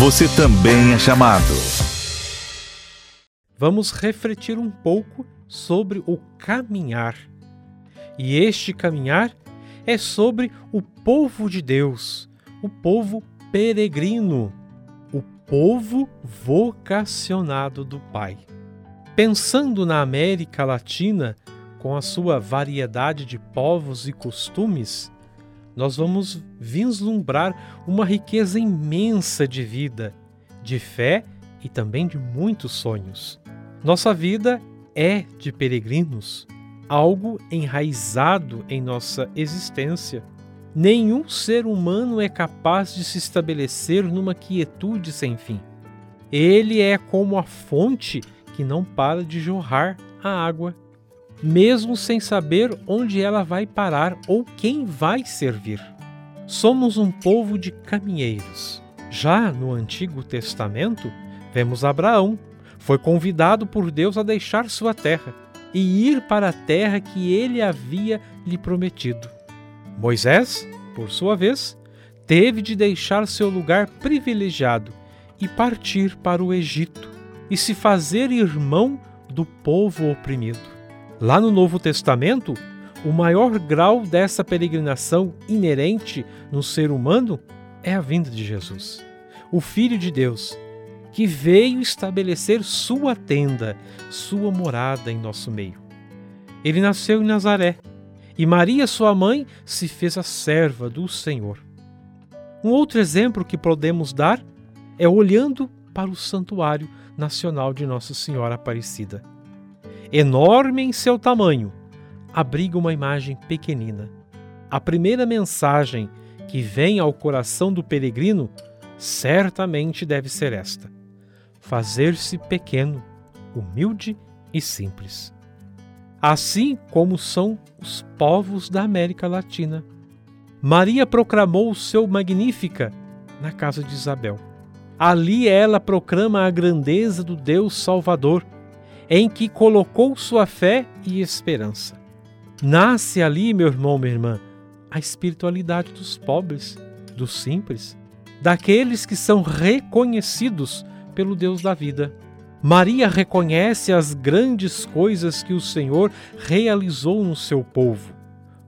você também é chamado. Vamos refletir um pouco sobre o caminhar. E este caminhar é sobre o povo de Deus, o povo peregrino, o povo vocacionado do Pai. Pensando na América Latina, com a sua variedade de povos e costumes, nós vamos vislumbrar uma riqueza imensa de vida, de fé e também de muitos sonhos. Nossa vida é de peregrinos, algo enraizado em nossa existência. Nenhum ser humano é capaz de se estabelecer numa quietude sem fim. Ele é como a fonte que não para de jorrar a água mesmo sem saber onde ela vai parar ou quem vai servir. Somos um povo de caminheiros. Já no Antigo Testamento, vemos Abraão. Foi convidado por Deus a deixar sua terra e ir para a terra que ele havia lhe prometido. Moisés, por sua vez, teve de deixar seu lugar privilegiado e partir para o Egito e se fazer irmão do povo oprimido. Lá no Novo Testamento, o maior grau dessa peregrinação inerente no ser humano é a vinda de Jesus, o Filho de Deus, que veio estabelecer sua tenda, sua morada em nosso meio. Ele nasceu em Nazaré e Maria, sua mãe, se fez a serva do Senhor. Um outro exemplo que podemos dar é olhando para o Santuário Nacional de Nossa Senhora Aparecida enorme em seu tamanho, abriga uma imagem pequenina. A primeira mensagem que vem ao coração do peregrino certamente deve ser esta: fazer-se pequeno, humilde e simples. Assim como são os povos da América Latina. Maria proclamou o seu Magnífica na casa de Isabel. Ali ela proclama a grandeza do Deus Salvador em que colocou sua fé e esperança. Nasce ali, meu irmão, minha irmã, a espiritualidade dos pobres, dos simples, daqueles que são reconhecidos pelo Deus da vida. Maria reconhece as grandes coisas que o Senhor realizou no seu povo,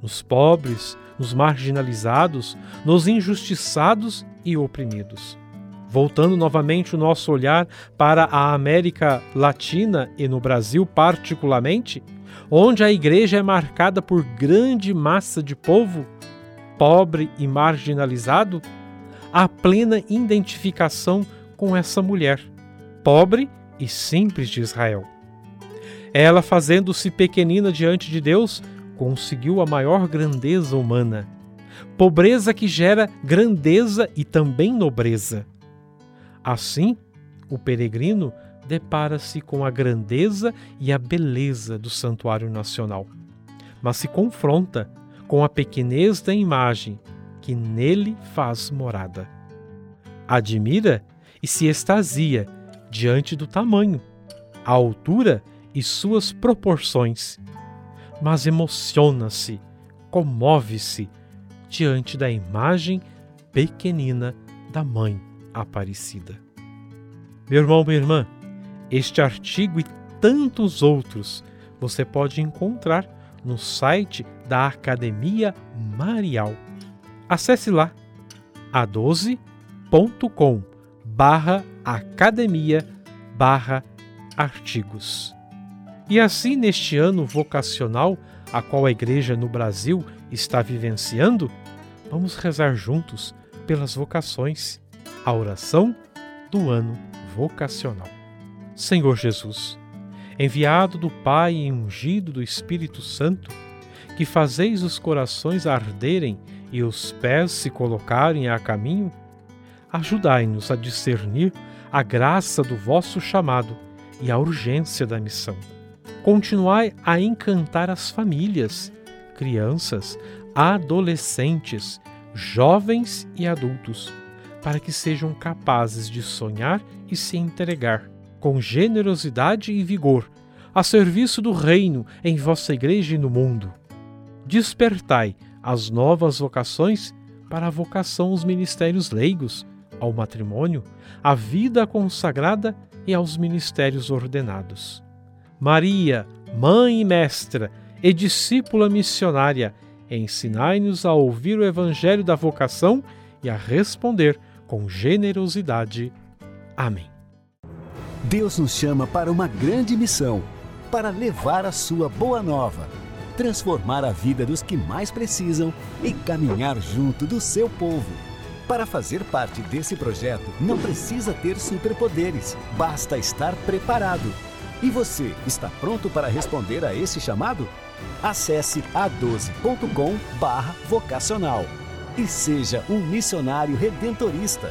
nos pobres, nos marginalizados, nos injustiçados e oprimidos. Voltando novamente o nosso olhar para a América Latina e no Brasil, particularmente, onde a igreja é marcada por grande massa de povo, pobre e marginalizado, há plena identificação com essa mulher, pobre e simples de Israel. Ela, fazendo-se pequenina diante de Deus, conseguiu a maior grandeza humana. Pobreza que gera grandeza e também nobreza. Assim, o peregrino depara-se com a grandeza e a beleza do Santuário Nacional, mas se confronta com a pequenez da imagem que nele faz morada. Admira e se extasia diante do tamanho, a altura e suas proporções, mas emociona-se, comove-se diante da imagem pequenina da Mãe Aparecida. Meu irmão, minha irmã, este artigo e tantos outros você pode encontrar no site da Academia Marial. Acesse lá a12.com barra academia barra artigos. E assim neste ano vocacional a qual a igreja no Brasil está vivenciando, vamos rezar juntos pelas vocações a oração do ano vocacional. Senhor Jesus, enviado do Pai e ungido do Espírito Santo, que fazeis os corações arderem e os pés se colocarem a caminho, ajudai-nos a discernir a graça do vosso chamado e a urgência da missão. Continuai a encantar as famílias, crianças, adolescentes, jovens e adultos para que sejam capazes de sonhar e se entregar, com generosidade e vigor, a serviço do Reino em vossa Igreja e no mundo. Despertai as novas vocações para a vocação aos ministérios leigos, ao matrimônio, à vida consagrada e aos ministérios ordenados. Maria, mãe e mestra e discípula missionária, ensinai-nos a ouvir o evangelho da vocação e a responder com generosidade. Amém. Deus nos chama para uma grande missão, para levar a sua boa nova, transformar a vida dos que mais precisam e caminhar junto do seu povo. Para fazer parte desse projeto, não precisa ter superpoderes, basta estar preparado. E você está pronto para responder a esse chamado? Acesse a12.com/vocacional e seja um missionário redentorista.